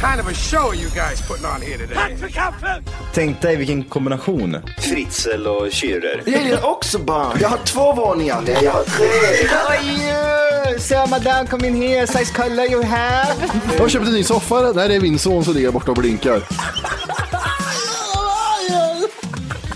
kind of a show are you guys putting on here today? Tänk dig vilken kombination. Fritzl och Schürrer. Jag gillar också barn. Jag har två våningar. Nej, jag har tre. Oj, so madame come in here, size color you have. Jag har köpt en ny soffa. Nej, det är min son som ligger borta och blinkar.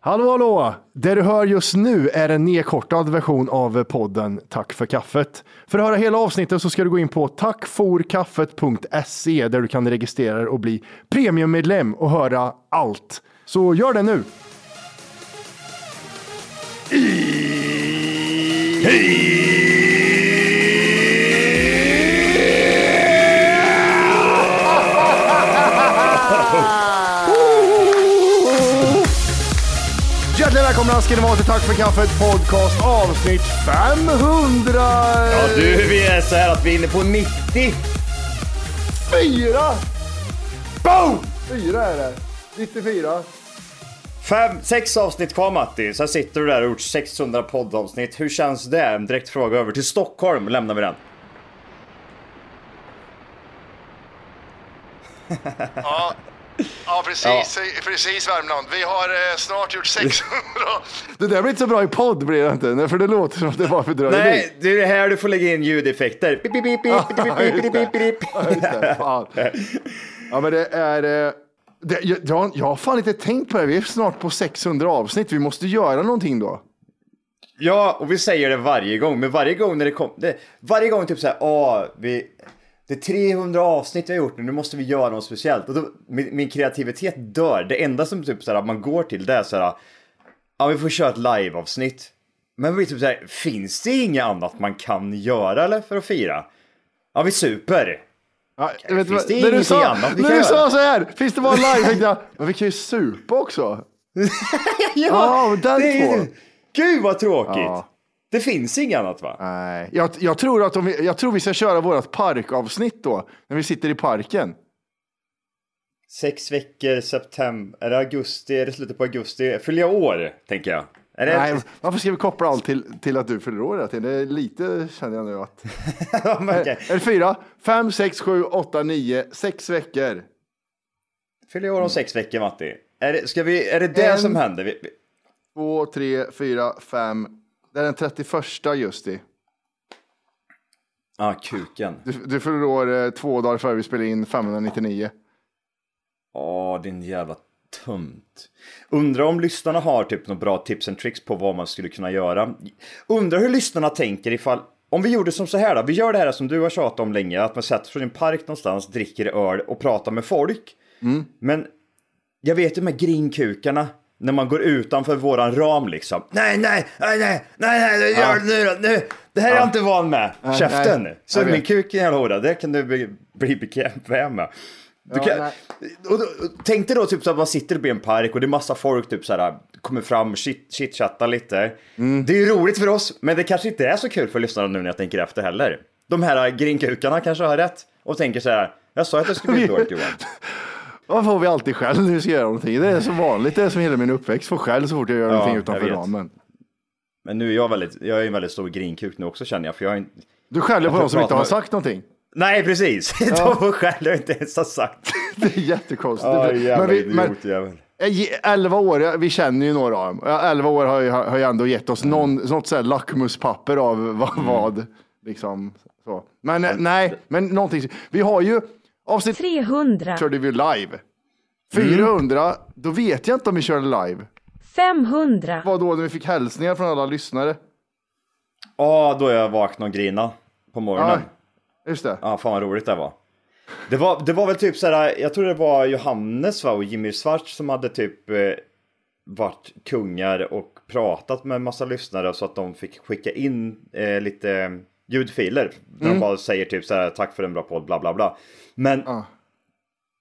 Hallå, hallå! Det du hör just nu är en nedkortad version av podden Tack för kaffet. För att höra hela avsnittet så ska du gå in på tackforkaffet.se där du kan registrera dig och bli premiummedlem och höra allt. Så gör det nu! Hej! Välkomna ska ni vara till Tack för kaffet podcast avsnitt 500! Ja du, vi är så här att vi är inne på 90. Fyra! Boom! Fyra är det. 94. Fem, sex avsnitt kvar Matti. Sen sitter du där och gjort 600 poddavsnitt. Hur känns det? En direkt fråga över till Stockholm lämnar vi den. Ja, Ja precis, ja. precis Värmland. Vi har eh, snart gjort 600. det där blir inte så bra i podd blir det inte, för det låter som att det var för dröjning. Nej, det är här du får lägga in ljudeffekter. Ja men det är... Eh, det, jag, jag har fan inte tänkt på det. Vi är snart på 600 avsnitt. Vi måste göra någonting då. Ja, och vi säger det varje gång, men varje gång när det kommer, varje gång typ så här, åh, vi, det är 300 avsnitt vi har gjort nu, nu måste vi göra något speciellt. Och då, min, min kreativitet dör. Det enda som typ såhär, man går till det är såhär, ja vi får köra ett liveavsnitt. Men vi typ såhär, finns det inget annat man kan göra eller för att fira? Ja, vi super. Ja, vet Finns vad- det när du ingenting sa, annat vi när kan du sa så här, finns det bara live? tänkte jag, men vi kan ju supa också. Ja, men den det två. Gud vad tråkigt. Ja. Det finns inget annat va? Nej, jag, jag, tror att om vi, jag tror vi ska köra vårt parkavsnitt då, när vi sitter i parken. Sex veckor, september, är det augusti, är det slutet på augusti? Fyller jag år, tänker jag. Är det... Nej, varför ska vi koppla allt till, till att du fyller år? Det är lite, känner jag nu att... Men okej. Är det fyra, fem, sex, sju, åtta, nio, sex veckor? Fyller jag år om sex veckor, Matti? Är det, ska vi, är det det En- som händer? Vi- Två, tre, fyra, fem. Det är den 31 augusti. Ja, kuken. Du, du fyller år eh, två dagar före vi spelar in 599. Åh, din jävla tunt. Undrar om lyssnarna har typ några bra tips and tricks på vad man skulle kunna göra. Undrar hur lyssnarna tänker ifall om vi gjorde som så här då, vi gör det här som du har tjatat om länge, att man sätter sig i en park någonstans, dricker öl och pratar med folk. Men jag vet ju med grinkukarna, när man går utanför våran ram liksom. Nej, nej, nej, nej, nej, nej, gör det nu då, nu. Det här är jag inte van med. Käften. nej. Så min kuk är en jävla hora, det kan du bli, bli bekväm med. Du kan, och då, tänk dig då typ så att man sitter i en park och det är massa folk typ så här kommer fram och shit, chitchattar lite. Mm. Det är ju roligt för oss, men det kanske inte är så kul för lyssnarna nu när jag tänker efter heller. de här grinkukarna kanske har rätt och tänker så här. Jag sa att det skulle bli dåligt Johan. Varför får vi alltid skäll när vi ska göra någonting? Det är så vanligt, det är som hela min uppväxt. Får skäll så fort jag gör Ja, någonting utanför ramen. Men nu är jag väldigt, jag är en väldigt stor grinkuk nu också känner jag. För jag har inte... Du skäller på de som inte har sagt någonting. Nej precis, de får skäll jag inte ens har sagt. Det är jättekonstigt. Ja, jävla men vi, men, idiotjävel. eh, ge- 11 år, ja, vi känner ju några av dem. Ja, 11 år har ju, har ju ändå gett oss någon, något så här lackmuspapper av vad, vad liksom. Så. Men eh, nej, men någonting. Vi har ju avsnitt 300, körde vi live. 400, då vet jag inte om vi körde live. 500, Vad då när vi fick hälsningar från alla lyssnare? Ja, då jag vaknade och grina på morgonen. Ja, just det. Ja, fan vad roligt det var. Det var, det var väl typ såhär, jag tror det var Johannes va, och Jimmy Schwartz som hade typ eh, varit kungar och pratat med en massa lyssnare så att de fick skicka in eh, lite ljudfiler. Där Mm. de bara säger typ så här, tack för en bra podd, bla bla bla. Men, ja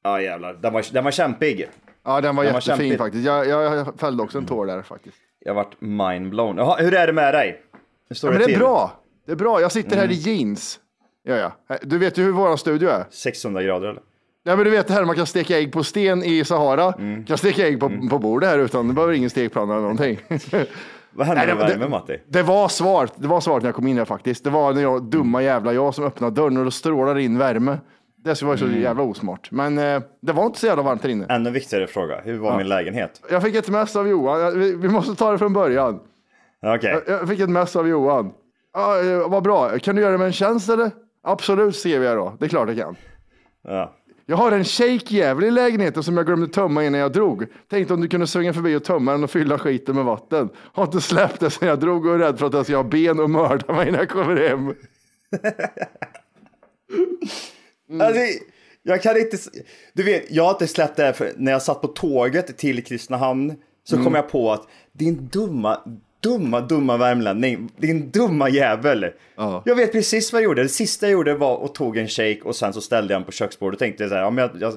Ja. jävlar, den var, den var kämpig. Ja, den var Den var jättefin kämpig. faktiskt. Jag, jag, fällde också en tår där faktiskt. Jag vart mindblown. Jaha, hur är det med dig? Hur står Ja, men det är bra. Det är bra. Jag sitter här Mm. i jeans. Ja, ja. Du vet ju hur vår studio är. 600 grader eller? Ja, men du vet det här man kan steka ägg på sten i Sahara. Mm. kan steka ägg på, på bordet här utan det behöver ingen stekpanna eller någonting. Vad hände Nej, med det- värmen Matti? det var svårt. Det var svårt när jag kom in här faktiskt. Det var när jag, dumma jävla jag som öppnade dörren och då strålar in värme. Det skulle vara så Mm. jävla osmart. Men eh, det var inte så jävla varmt här inne. Ännu viktigare fråga, hur var Ja. min lägenhet? Jag fick ett mess av Johan. Jag- Vi, vi måste ta det från början. Okej. Jag, jag fick ett mess av Johan. Ja, eh, vad bra. Kan du göra det med en tjänst eller? Absolut, skrev jag då. Det är klart jag kan. Ja. Jag har en shake-jävel i lägenheten som jag glömde tömma innan jag drog. Tänkte om du kunde svänga förbi och tömma den och fylla skiten med vatten. Har inte släppt det sen jag drog och är rädd för att jag ska ha ben och mörda mig när jag kommer hem. Alltså, jag kan inte... Du vet, jag har inte släppt det här för när jag satt på tåget till Kristinehamn så Mm. kom jag på att din dumma, dumma, dumma värmlänning, din dumma jävel. Jag vet precis vad jag gjorde. Det sista jag gjorde var att tog en shake och sen så ställde jag den på köksbordet och tänkte så här, ja, men jag, jag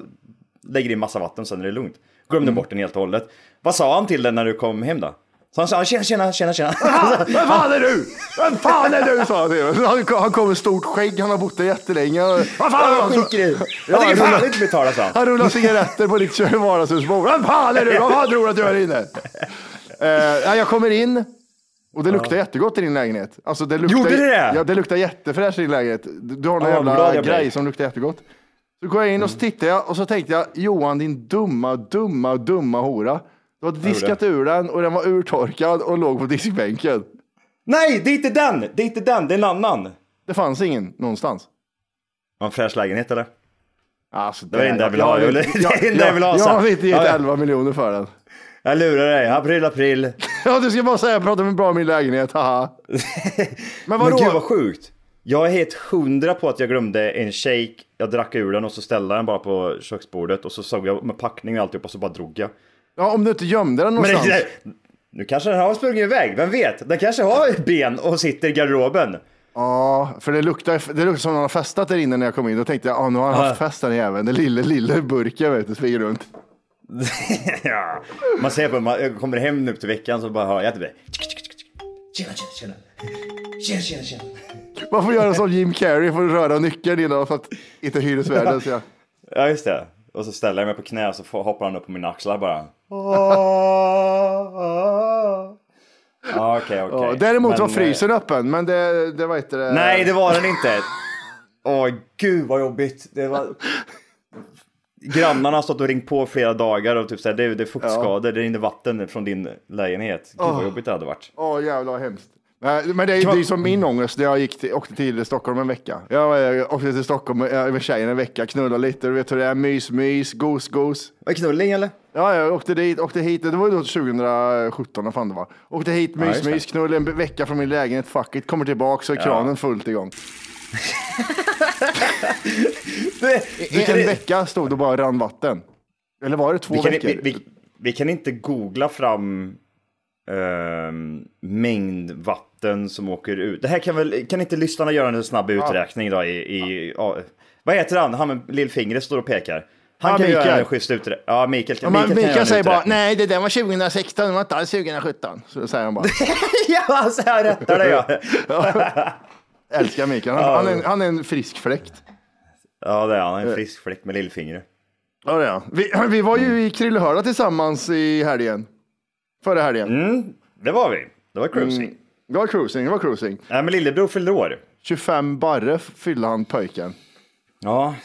lägger in massa vatten sen är det lugnt. Glömde Mm. bort den helt och hållet. Vad sa han till den när du kom hem då? Så han sa, tjena, tjena, tjena, tjena. Vem fan är du? Vem fan är du? sa han till mig. Han, han kom med stort skägg, han har bott där jättelänge. Vad fan skiter i. Jag tänker fan inte betala, sa han. Han rullar cigaretter på ditt vardagshusbord. Vem fan är du? Vad fan tror du att du är inne? Uh, ja, jag kommer in och det luktar jättegott i din lägenhet. Alltså, det luktar, Gjorde det? Ja, det luktar jättefräscht i din lägenhet. Du har någon Ja, jävla jag grej som luktar jättegott. Så går jag in och så tittar jag och så tänkte jag, Johan din dumma, dumma, dumma hora. Du har diskat ur den och den var urtorkad och låg på diskbänken. Nej, det är inte den! Det är inte den, det är en annan. Det fanns ingen någonstans. Var en fräsch lägenhet eller? Alltså, Det var det enda jag ville ha, eller? Det är det enda jag ville ha, Jag så. har inte gett Ja, ja. 11 miljoner för den. Jag lurar dig, april, april. Ja, du ska bara säga jag pratar med bra om min lägenhet, haha. Men vadå? Men gud vad sjukt. Jag är helt hundra på att jag glömde en shake. Jag drack ur den och så ställde jag den bara på köksbordet och så såg jag med packning och alltihop och så bara drog jag. Ja, om du inte gömde den Men någonstans. det, nu kanske den har sprungit iväg, vem vet? Den kanske har ben och sitter i garderoben. Ja, för det luktar, det luktar som någon har festat där inne när jag kom in. Då tänkte jag, ah, nu har han haft fest den jäveln. Den lille, lille burken vet du, springer runt. ja. Man ser på man jag kommer hem nu till veckan så bara hör jag typ Tjena, tjena, tjena. Tjena, tjena, tjena. Man får göra som Jim Carrey, får röra nyckeln innan för att inte hyresvärden ska... Ja, just det. Och så ställer jag mig på knä och så hoppar han upp på mina axlar bara. Ja, Okej, okej. Ja, däremot Men, var eh, frysen öppen, men det, det var inte det. Nej, det var den inte. Åh, gud vad jobbigt. Det var... Grannarna har stått och ringt på flera dagar och typ såhär, det, är- det är fuktskador, det rinner vatten från din lägenhet. Gud vad Åh. jobbigt det hade varit. Åh jävlar vad hemskt. Men det är, är som min ångest när jag gick till, åkte till Stockholm en vecka. Jag eh, åkte till Stockholm med med tjejen en vecka, knullade lite, du vet hur det är, mys, mys, gos, gos. Var det knulling eller? Ja, jag åkte dit, åkte hit, det var ju då 2017, vad fan det var. Åkte hit, Ja, mys, det. mys, knull en vecka från min lägenhet, fuck it, kommer tillbaka så är Ja. kranen fullt igång. Du, I kan- en vecka stod det bara rann vatten. Eller var det två vi, kan, veckor? vi, vi, vi kan inte googla fram ehm, mängd vatten som åker ut. Det här kan väl, kan inte lyssnarna göra en snabb uträkning då i, i ja. vad heter han, han med lillfingret står och pekar. Han Ja, kan göra Mikael. en schysst uträkning. Ja, Mikael, Ja, kan göra Mikael en säger bara, nej det där var 2016, det var inte alls 2017. Så säger han bara. ja, så här rättar det ja. Älskar Mikael. Han, han, är, en- han är en frisk fläkt. Ja, det är han. En frisk fläkt med lillfingret. Ja, det är han. Vi, vi var ju i Krillehörda tillsammans i helgen. Förra helgen. Mm, det var vi. Det var cruising. Mm, det var cruising, det var cruising. Nej, men lillebror fyllde år. 25 barre fyllde han pojken. Ja,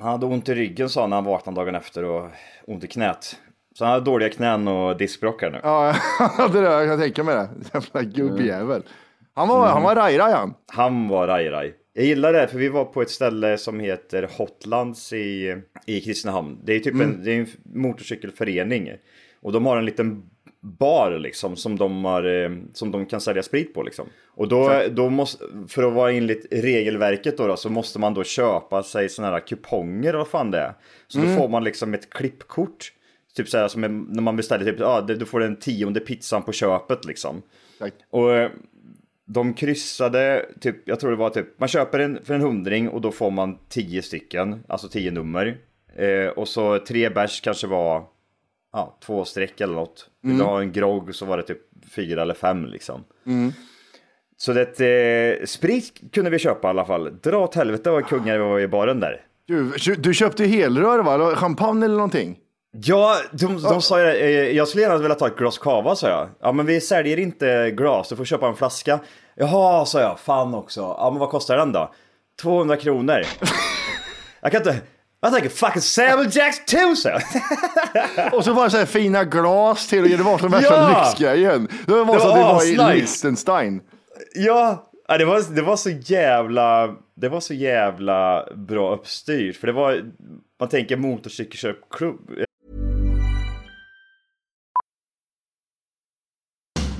han hade ont i ryggen sa han när han vaknade dagen efter och ont i knät. Så han hade dåliga knän och diskbråckar nu. Ja, det där, jag kan tänka mig det. Jävla gubbjävel. Han var, han var raj-raj han. Han var raj-raj. Jag gillar det, för vi var på ett ställe som heter Hotlands i, i Kristinehamn. Det är typ Mm. en, det är en motorcykelförening. Och de har en liten bar liksom som de, har, eh, som de kan sälja sprit på liksom. Och då, då måste, för att vara enligt regelverket då, då så måste man då köpa sig sådana här kuponger eller vad fan det är. Så Mm. då får man liksom ett klippkort. Typ så här som när man beställer typ, ja, det- du får den tionde pizzan på köpet liksom. Tack. Och eh, de kryssade, typ, jag tror det var typ, man köper en för en hundring och då får man tio stycken, alltså tio nummer. Eh, och så tre bärs kanske var, ja, två streck eller något. Vill du Mm. ha en grogg så var det typ fyra eller fem liksom. Mm. Så det, eh, sprit kunde vi köpa i alla fall. Dra åt helvete vad kungar vi var i baren där. Du, du köpte helrör va? Champagne eller någonting? Ja, de, de sa ju det. eh, Jag skulle gärna vilja ta ett glas cava, sa jag. Ja, men vi säljer inte glas, du får köpa en flaska. Jaha, sa jag. Fan också. Ja, men vad kostar den då? 200 kronor. jag kan inte... Jag tänker fucking Samuel Jacks 2, sa jag. Och så var det så här fina glas till och det var som värsta Ja! lyxgrejen. Det var Det som att vi var var i. Liechtenstein. Ja, ja, det var, det var så jävla... Det var så jävla bra uppstyrt. För det var... Man tänker motorcykelköpklubb.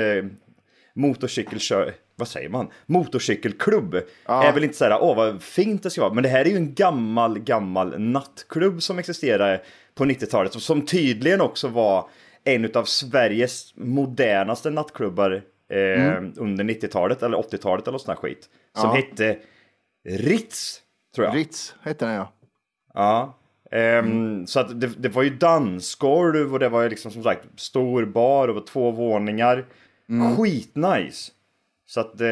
Eh, motorcykelkör... Vad säger man? Motorcykelklubb. Är väl inte så här, åh vad fint det ska vara. Men det här är ju en gammal, gammal nattklubb som existerade på 90-talet. och Som tydligen också var en av Sveriges modernaste nattklubbar eh, Mm. under 90-talet eller 80-talet eller något sånt skit. Som Ja. hette Ritz, tror jag. Ritz hette den ja. Ja. Ehm, Så att det, det var ju dansgolv och det var ju liksom som sagt stor bar och två våningar. Mm. Skitnice. Så att eh,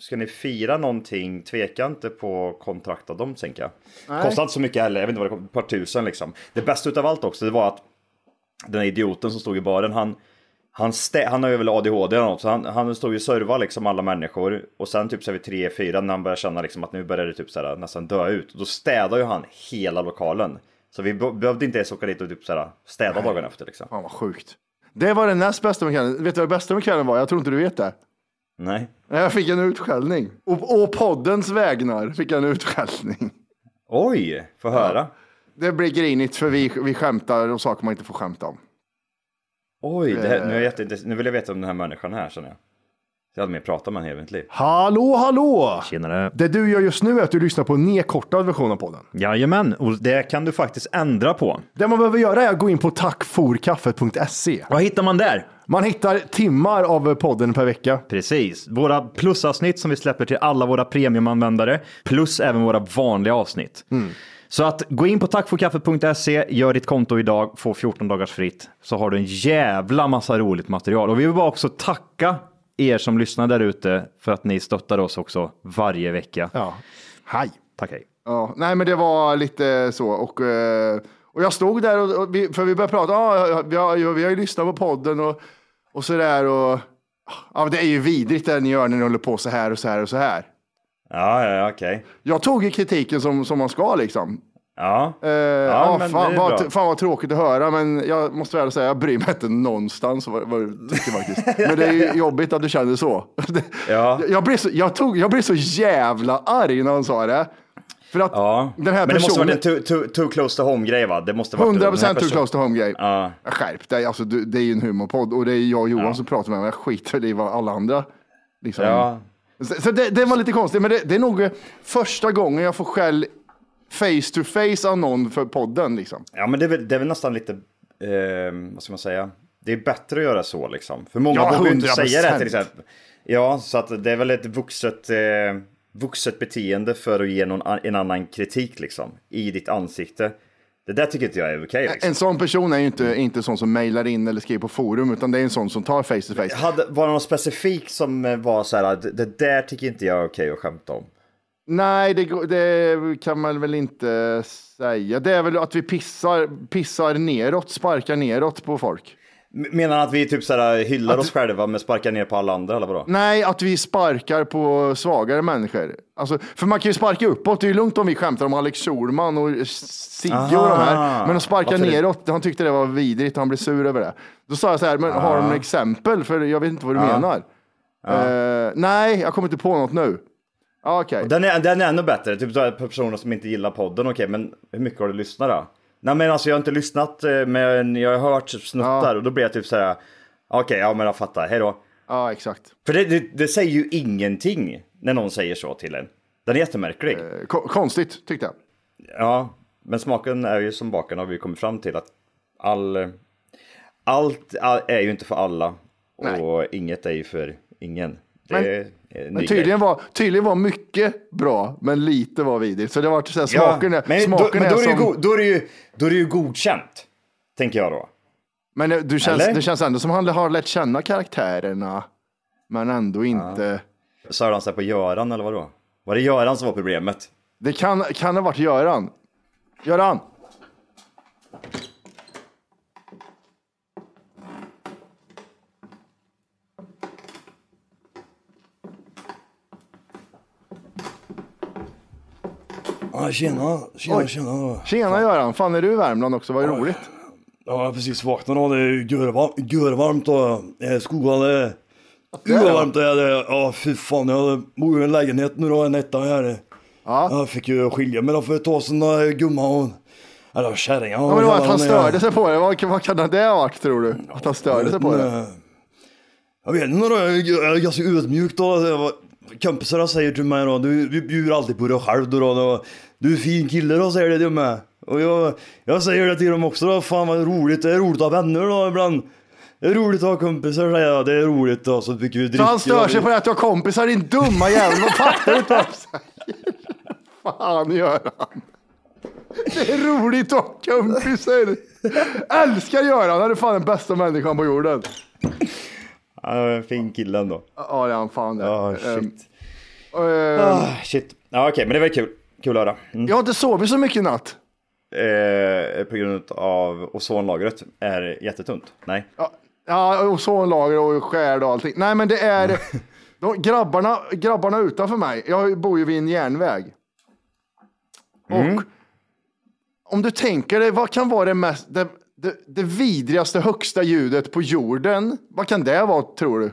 ska ni fira någonting, tveka inte på att kontrakta dem tänker jag. Nej. Kostar inte så mycket heller, jag vet inte vad det kostar, ett par tusen liksom. Det bästa utav allt också, det var att den här idioten som stod i baren, han, han, stä- han har ju väl ADHD eller något, så han, han stod ju och servade liksom alla människor. Och sen typ så vid tre, fyra, när han började känna liksom att nu börjar det typ så här, nästan dö ut. Då städade ju han hela lokalen. Så vi be- behövde inte ens åka dit och typ så här, städa dagen efter liksom. Fan vad sjukt. Det var den näst bästa med kvällen. Vet du vad det bästa med kvällen var? Jag tror inte du vet det. Nej. Jag fick en utskällning. Och, och poddens vägnar fick jag en utskällning. Oj, få höra. Det blir grinigt för vi, vi skämtar om saker man inte får skämta om. Oj, det här, nu, är Eh. jag jätte, nu vill jag veta om den här människan här känner jag. Jag hade mer pratat med henne hela mitt liv. Hallå, hallå! Tjenare. Det du gör just nu är att du lyssnar på en nedkortad version av podden. Jajamän, och det kan du faktiskt ändra på. Det man behöver göra är att gå in på tackforkaffet.se. Vad hittar man där? Man hittar timmar av podden per vecka. Precis. Våra plusavsnitt som vi släpper till alla våra premiumanvändare, plus även våra vanliga avsnitt. Så att gå in på tackforkaffet.se, gör ditt konto idag, få 14 dagars fritt, så har du en jävla massa roligt material. Och vi vill bara också tacka er som lyssnar där ute för att ni stöttar oss också varje vecka. Ja. Hej. Tack hej. Ja, nej, men det var lite så. Och, eh, och jag stod där, och, och vi, för vi började prata, ah, vi, har, vi har ju lyssnat på podden och, och så där. Och, Ja, det är ju vidrigt det ni gör när ni håller på så här och så här och så här. Ja, ja, okej. Jag tog ju kritiken som, som man ska liksom. Ja. Eh, ja, men fan, vad, fan vad tråkigt att höra, men jag måste väl säga, jag bryr mig inte någonstans vad, vad du tycker faktiskt. Men det är ju jobbigt att du känner så. Ja. Jag, blev så jag, tog, jag blev så jävla arg när han sa det. För att Ja. den här Men det måste personen... vara en too, too, too close to home grej va? Det måste vara 100 procent too close to home grej. Ja. Skärp dig, alltså, det är ju en humorpodd och det är jag och Johan som pratar med mig. Jag skiter i vad alla andra liksom. Ja. Så, så det, det var lite konstigt, men det, det är nog första gången jag får skäll face to face av någon för podden liksom. Ja, men det är väl, det är väl nästan lite, eh, vad ska man säga? Det är bättre att göra så liksom. För många Ja, vågar ju inte 100%. säga det till exempel. Ja, så att det är väl ett vuxet, eh, vuxet beteende för att ge någon en annan kritik liksom. I ditt ansikte. Det där tycker inte jag är okej. liksom. En sån person är ju inte, inte sån som mejlar in eller skriver på forum, utan det är en sån som tar face to face. Hade, var det någon specifik som eh, var så här, det där tycker inte jag är okej att skämta om? Nej, det, det kan man väl inte säga. Det är väl att vi pissar, pissar neråt, sparkar neråt på folk. Menar han att vi typ så här hyllar oss själva men sparkar ner på alla andra eller vadå? Nej, att vi sparkar på svagare människor. Alltså, för man kan ju sparka uppåt. Det är ju lugnt om vi skämtar om Alex Schulman och Sigge och Aha. de här. Men att sparka Varför det? neråt, han tyckte det var vidrigt och han blev sur över det. Då sa jag så här, men har de Ah. exempel? För jag vet inte vad du Ja. menar. Eh, nej, jag kommer inte på något nu. Ja, Okej. Den är, den är ännu bättre, typ så här personer som inte gillar podden, okej men hur mycket har du lyssnat då? Nej men alltså jag har inte lyssnat eh, men jag har hört snuttar och då blir jag typ så här. okej ja men jag fattar, hej då. Ja, exakt. För det, det, det säger ju ingenting när någon säger så till en. Den är jättemärklig. Eh, ko- konstigt, tyckte jag. Ja, men smaken är ju som baken har vi kommit fram till att all, allt all, är ju inte för alla och inget är ju för ingen. Det Men- Men tydligen var, tydligen var mycket bra, men lite var vidrigt. Så det var så här, smaken är, men smaken då, men då, är ju som... go- då, är det ju, då är det ju godkänt, tänker jag då. Men det- du känns, Eller? det känns ändå som han har lärt känna karaktärerna, men ändå inte. Sa han sig på Göran eller vadå? Var det Göran som var problemet? Det kan, kan ha varit Göran. Göran! Ja, tjena, tjena, Oj. tjena. Tjena Göran, fan är du i Värmland också? Vad roligt. Ja, jag har precis vaknat då. Det är ju görvarmt, görvarmt och eh, skolan är. Det det. Ja, fy fan. Jag bor i en lägenhet nu då, en etta här. Jag fick ju skilja mig då för ett tag sedan, gumman hon. Eller kärringen. Ja, men det var att han störde sig på det. Vad, vad kan det ha varit tror du? Att han störde sig på det? Jag vet inte jag är- ganska ödmjuk då. Kompisarna säger till mig då, du, du bjuder alltid på dig själv då. då. Du är en fin kille då, säger det till mig. Och jag, jag säger det till dem också då, fan vad roligt, det är roligt att ha vänner då ibland. Det är roligt att ha kompisar säger jag, det är roligt då, så fick vi dricka. Så han stör sig på att du har kompisar, din dumma jävel. Vad fattar du inte vad jag? Fan Göran. Det är roligt att ha kompisar. Älskar Göran, han är fan den bästa människan på jorden. Ja, fin kille ändå. Ja, det är han fan det. Ja, shit. Ehm, ehm, Ah, shit. Ja, okej, men det var kul. Kul att höra. Mm. Jag har inte sovit så mycket i natt. Eh, på grund av ozonlagret är jättetunt. Nej. Ja, Ja, ozonlager och skärd och allting. Nej, men det är de, grabbarna, grabbarna utanför mig. Jag bor ju vid en järnväg. Och om du tänker dig, vad kan vara det mest, det, det, det vidrigaste högsta ljudet på jorden? Vad kan det vara, tror du?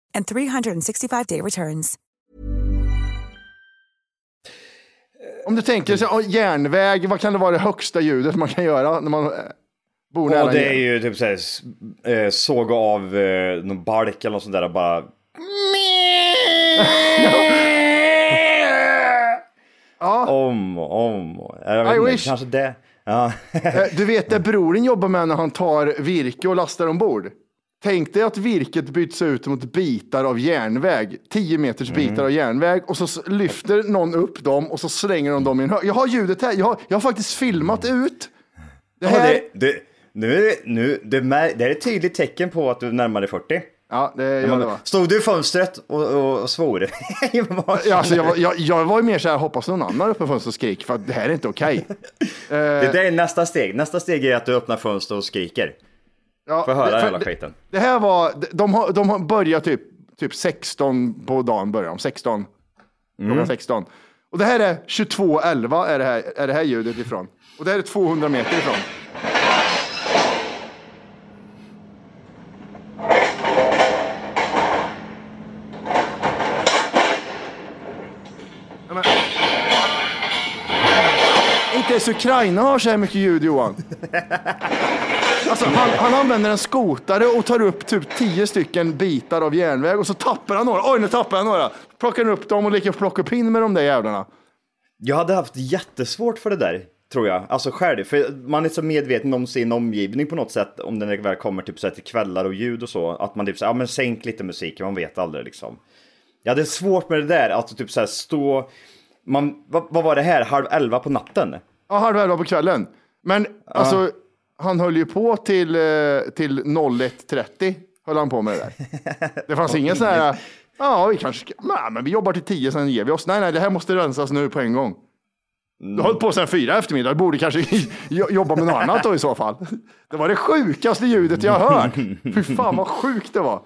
and 365-day returns. Om du tänker så, oh, järnväg, vad kan det vara det högsta ljudet man kan göra när man eh, bor nära Och en det är ju typ såhär, eh, såga av eh, någon balk eller något sånt där och bara... Om och om. Jag vet I inte, wish. kanske det. Ja. Eh, Du vet det broren jobbar med när han tar virke och lastar ombord? Tänk dig att virket byts ut mot bitar av järnväg, 10 meters Mm. bitar av järnväg och så lyfter någon upp dem och så slänger de dem i en hög. Jag har ljudet här, jag har, jag har faktiskt filmat ut. Det Ja, här, det, det, nu är det, nu, det, det är ett tydligt tecken på att du närmar dig 40. Ja, det gör det va? Stod du i fönstret och, och, och svor? Ja, alltså, jag, var, jag, jag var ju mer så här, hoppas någon annan öppnar fönstret och skriker för att det här är inte okej. Det Eh, där är nästa steg. Nästa steg är att du öppnar fönstret och skriker. Ja, Får höra det- för hela skiten. Det här var, de har, de har börjat typ, typ 16 på dagen börjar de, 16. Klockan Mm. 16. Och det här är 22.11 är det här, är det här ljudet ifrån. Och det här är 200 meter ifrån. Inte ens Ukraina har så här mycket ljud Johan. Alltså, han, han använder en skotare och tar upp typ 10 stycken bitar av järnväg och så tappar han några. Oj, nu tappar jag några. Plockar upp dem och leker plocka pinn med de där jävlarna. Jag hade haft jättesvårt för det där, tror jag. Alltså själv, för man är så medveten om sin omgivning på något sätt, om den väl kommer typ så här till kvällar och ljud och så, att man typ så här, ja men sänk lite musiken, man vet aldrig liksom. Jag hade svårt med det där, att typ så här stå, man, vad, vad var det här, halv elva på natten? Ja, halv elva på kvällen. Men alltså, han höll ju på till, eh, till 01.30 höll han på med det där. Det fanns ingen sån här, ja vi kanske, ska- nej men vi jobbar till 10 sen ger vi oss. Nej, nej, det här måste rensas nu på en gång. Du har hållit på sen fyra eftermiddag, du borde kanske jo- jobba med något annat då i så fall. Det var det sjukaste ljudet jag har hört. Fy fan vad sjukt det var.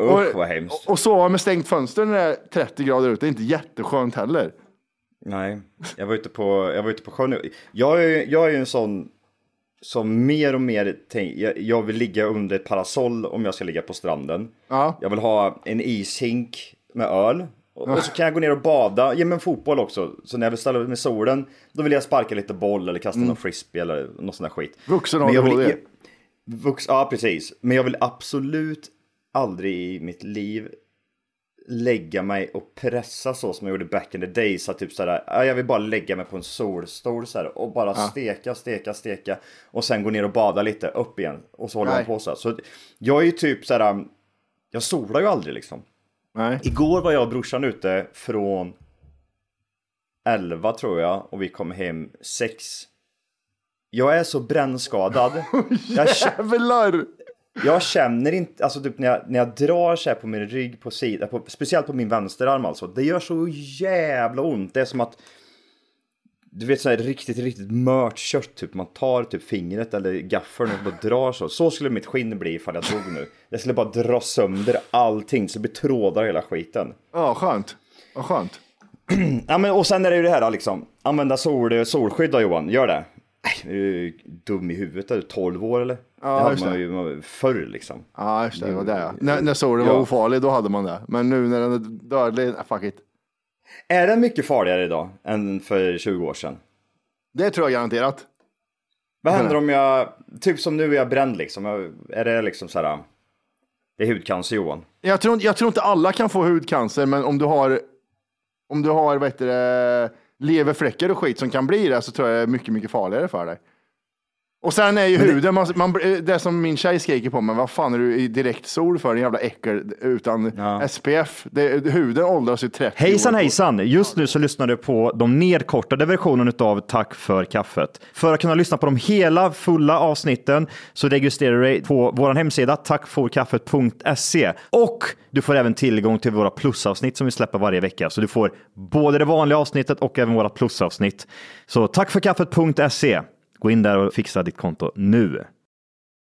Usch vad hemskt. Och, och sova med stängt fönster när det är 30 grader ute, det är inte jätteskönt heller. Nej, jag var ute på, jag var ute på sjön. Jag är, jag är ju en sån som mer och mer tänk, jag, jag vill ligga under ett parasoll om jag ska ligga på stranden. Ja. Jag vill ha en ishink med öl. Och, och så kan jag gå ner och bada, ge mig en fotboll också. Så när jag vill ställa mig med solen, då vill jag sparka lite boll eller kasta någon frisbee eller någon sån där skit. Vuxen Men jag vill-. Vux, ja, precis. Men jag vill absolut aldrig i mitt liv lägga mig och pressa så som jag gjorde back in the days. Att typ såhär, ja, jag vill bara lägga mig på en solstol så här, och bara Ja. steka, steka, steka. Och sen gå ner och bada lite, upp igen. Och så håller Nej. man på så. Så jag är ju typ så här, jag solar ju aldrig liksom. Nej. Igår var jag och brorsan ute från 11 tror jag och vi kom hem 6. Jag är så brännskadad. jag, kä- Jävlar! Jag känner inte, alltså typ när jag, när jag drar så här på min rygg på sidan, på, speciellt på min vänsterarm alltså. Det gör så jävla ont. Det är som att du vet så här riktigt, riktigt mört kött typ. Man tar typ fingret eller gaffeln och bara drar så. Så skulle mitt skinn bli ifall jag dog nu. Jag skulle bara dra sönder allting så det blir trådar hela skiten. Ja, skönt. Vad skönt. Ja, men och sen är det ju det här liksom. Använda sol, solskydd då Johan, gör det. Är du dum i huvudet? Är du 12 år eller? Ja, det hade man ju man- förr liksom. Ja, just det. det var det ja. När, när solen var Ja. ofarlig, då hade man det. Men nu när den är dödlig, fuck it. Är den mycket farligare idag än för 20 år sedan? Det tror jag garanterat. Vad händer om jag, typ som nu är jag bränd liksom, är det liksom så här, det är hudcancer Johan? Jag tror, jag tror inte alla kan få hudcancer, men om du har, om du har vad heter det, leverfläckar och skit som kan bli det, så tror jag det är mycket, mycket farligare för dig. Och sen är ju huden, man, man, det som min tjej skriker på mig, vad fan är du i direkt sol för, en jävla äckel utan SPF? Det, huden åldras ju 30 Hejsan år. hejsan! Just nu så lyssnar du på de nedkortade versionerna av Tack för kaffet. För att kunna lyssna på de hela fulla avsnitten så registrerar du dig på vår hemsida tackforkaffet.se och du får även tillgång till våra plusavsnitt som vi släpper varje vecka. Så du får både det vanliga avsnittet och även våra plusavsnitt. Så tackforkaffet.se. Gå in där och fixa ditt konto nu.